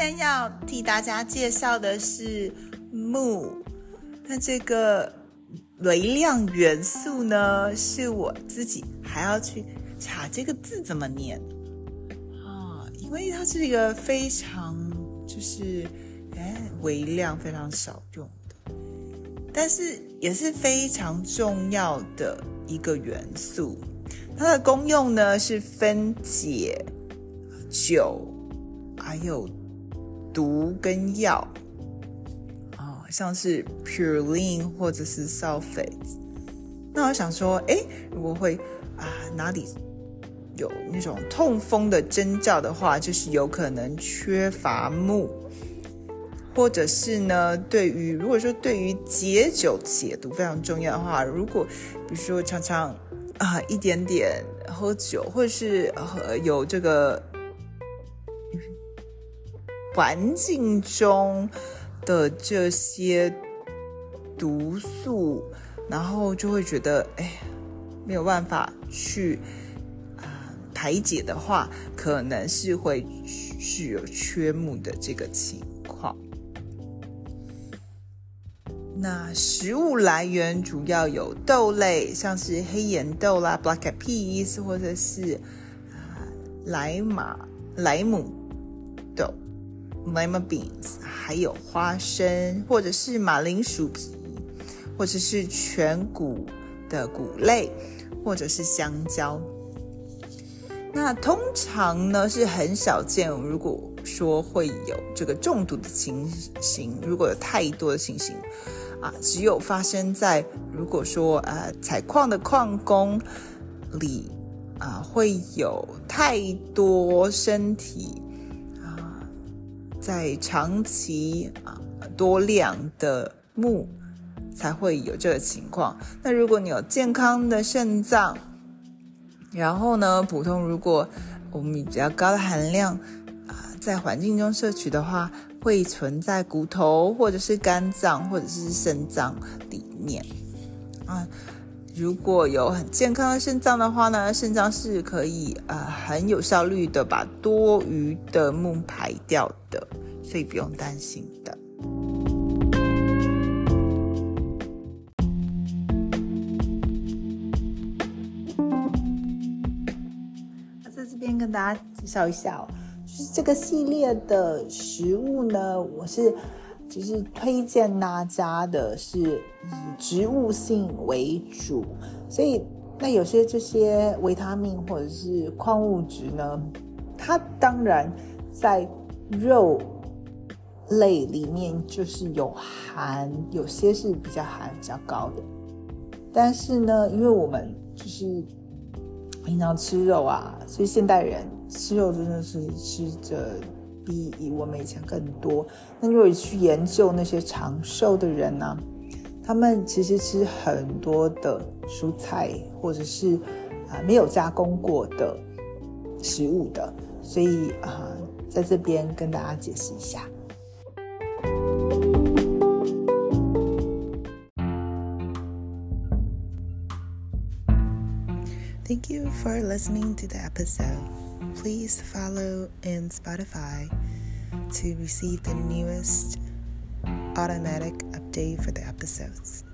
今天要替大家介绍的是钼。那这个微量元素呢，是我自己还要去查这个字怎么念啊，因为它是一个非常就是哎微量非常少用的，但是也是非常重要的一个元素。它的功用呢是分解酒，还有。毒跟药哦，像是 purine 或者是 sulfates。那我想说，哎，如果会啊哪里有那种痛风的征兆的话，就是有可能缺乏木，或者是呢，对于如果说对于解酒解毒非常重要的话，如果比如说常常啊一点点喝酒，或者是有这个。环境中的这些毒素，然后就会觉得，哎，没有办法去啊排解的话，可能是会是有缺木的这个情况。那食物来源主要有豆类，像是黑岩豆啦 （black peas） 或者是啊莱马莱姆。Lima beans，还有花生，或者是马铃薯皮，或者是全谷的谷类，或者是香蕉。那通常呢是很少见，如果说会有这个中毒的情形，如果有太多的情形啊，只有发生在如果说呃采矿的矿工里啊，会有太多身体。在长期啊多量的木才会有这个情况。那如果你有健康的肾脏，然后呢，普通如果我们比较高的含量啊，在环境中摄取的话，会存在骨头或者是肝脏或者是肾脏里面啊。如果有很健康的肾脏的话呢，肾脏是可以呃很有效率的把多余的木排掉的，所以不用担心的。那在这边跟大家介绍一下哦，就是这个系列的食物呢，我是。其实推荐大家的是以植物性为主，所以那有些这些维他命或者是矿物质呢，它当然在肉类里面就是有含，有些是比较含比较高的。但是呢，因为我们就是平常吃肉啊，所以现代人吃肉真的是吃着。比以我们以前更多。那如果去研究那些长寿的人呢？他们其实吃很多的蔬菜，或者是啊没有加工过的食物的。所以啊，在这边跟大家解释一下。Thank you for listening to the episode. Please follow in Spotify to receive the newest automatic update for the episodes.